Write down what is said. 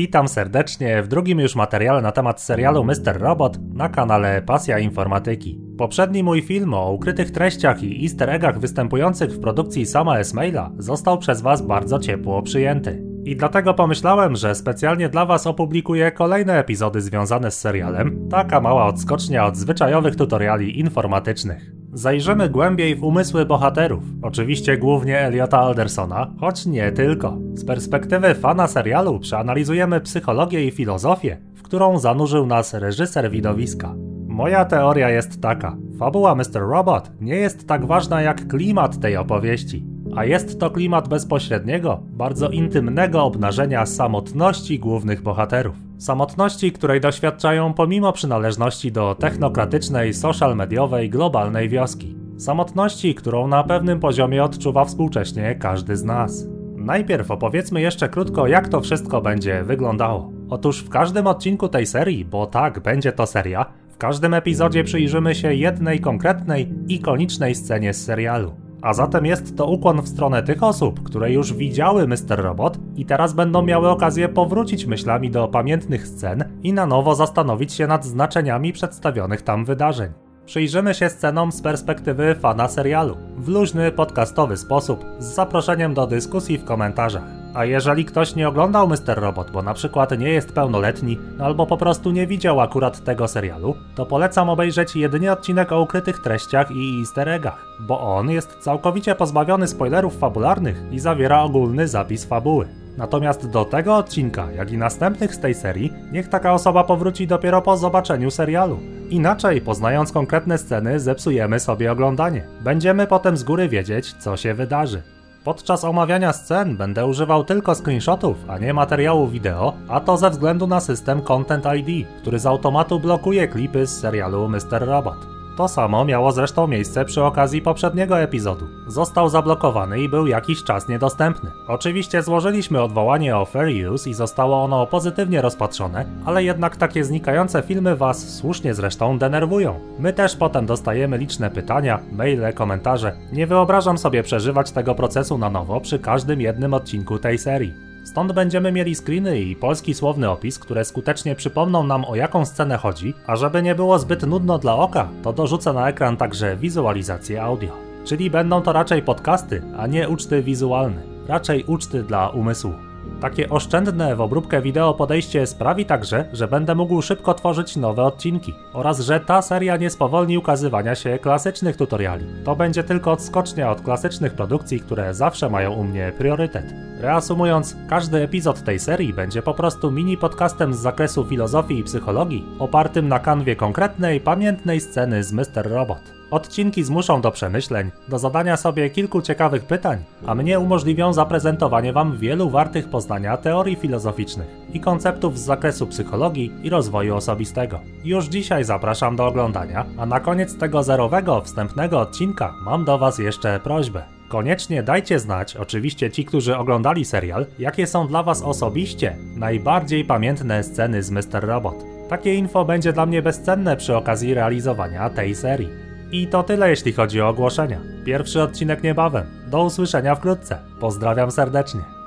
Witam serdecznie w drugim już materiale na temat serialu Mr. Robot na kanale Pasja Informatyki. Poprzedni mój film o ukrytych treściach i easter eggach występujących w produkcji sama Esmaila został przez Was bardzo ciepło przyjęty. I dlatego pomyślałem, że specjalnie dla Was opublikuję kolejne epizody związane z serialem, taka mała odskocznia od zwyczajowych tutoriali informatycznych. Zajrzymy głębiej w umysły bohaterów, oczywiście głównie Eliota Aldersona, choć nie tylko. Z perspektywy fana serialu przeanalizujemy psychologię i filozofię, w którą zanurzył nas reżyser widowiska. Moja teoria jest taka: fabuła Mr. Robot nie jest tak ważna jak klimat tej opowieści, a jest to klimat bezpośredniego, bardzo intymnego obnażenia samotności głównych bohaterów. Samotności, której doświadczają pomimo przynależności do technokratycznej, social mediowej, globalnej wioski. Samotności, którą na pewnym poziomie odczuwa współcześnie każdy z nas. Najpierw opowiedzmy jeszcze krótko, jak to wszystko będzie wyglądało. Otóż w każdym odcinku tej serii, bo tak, będzie to seria, w każdym epizodzie przyjrzymy się jednej konkretnej, ikonicznej scenie z serialu. A zatem jest to ukłon w stronę tych osób, które już widziały Mr. Robot i teraz będą miały okazję powrócić myślami do pamiętnych scen i na nowo zastanowić się nad znaczeniami przedstawionych tam wydarzeń. Przyjrzymy się scenom z perspektywy fana serialu, w luźny, podcastowy sposób, z zaproszeniem do dyskusji w komentarzach. A jeżeli ktoś nie oglądał Mr. Robot, bo na przykład nie jest pełnoletni, no albo po prostu nie widział akurat tego serialu, to polecam obejrzeć jedynie odcinek o ukrytych treściach i easter eggach, bo on jest całkowicie pozbawiony spoilerów fabularnych i zawiera ogólny zapis fabuły. Natomiast do tego odcinka, jak i następnych z tej serii, niech taka osoba powróci dopiero po zobaczeniu serialu. Inaczej, poznając konkretne sceny, zepsujemy sobie oglądanie. Będziemy potem z góry wiedzieć, co się wydarzy. Podczas omawiania scen będę używał tylko screenshotów, a nie materiału wideo, a to ze względu na system Content ID, który z automatu blokuje klipy z serialu Mr. Robot. To samo miało zresztą miejsce przy okazji poprzedniego epizodu. Został zablokowany i był jakiś czas niedostępny. Oczywiście złożyliśmy odwołanie o fair use i zostało ono pozytywnie rozpatrzone, ale jednak takie znikające filmy Was słusznie zresztą denerwują. My też potem dostajemy liczne pytania, maile, komentarze. Nie wyobrażam sobie przeżywać tego procesu na nowo przy każdym jednym odcinku tej serii. Stąd będziemy mieli screeny i polski słowny opis, które skutecznie przypomną nam o jaką scenę chodzi, a żeby nie było zbyt nudno dla oka, to dorzucę na ekran także wizualizację audio. Czyli będą to raczej podcasty, a nie uczty wizualne, raczej uczty dla umysłu. Takie oszczędne w obróbkę wideo podejście sprawi także, że będę mógł szybko tworzyć nowe odcinki oraz że ta seria nie spowolni ukazywania się klasycznych tutoriali. To będzie tylko odskocznia od klasycznych produkcji, które zawsze mają u mnie priorytet. Reasumując, każdy epizod tej serii będzie po prostu mini podcastem z zakresu filozofii i psychologii, opartym na kanwie konkretnej, pamiętnej sceny z Mr. Robot. Odcinki zmuszą do przemyśleń, do zadania sobie kilku ciekawych pytań, a mnie umożliwią zaprezentowanie Wam wielu wartych poznania teorii filozoficznych i konceptów z zakresu psychologii i rozwoju osobistego. Już dzisiaj zapraszam do oglądania, a na koniec tego zerowego, wstępnego odcinka mam do Was jeszcze prośbę. Koniecznie dajcie znać, oczywiście ci, którzy oglądali serial, jakie są dla Was osobiście najbardziej pamiętne sceny z Mr. Robot. Takie info będzie dla mnie bezcenne przy okazji realizowania tej serii. I to tyle jeśli chodzi o ogłoszenia. Pierwszy odcinek niebawem. Do usłyszenia wkrótce. Pozdrawiam serdecznie.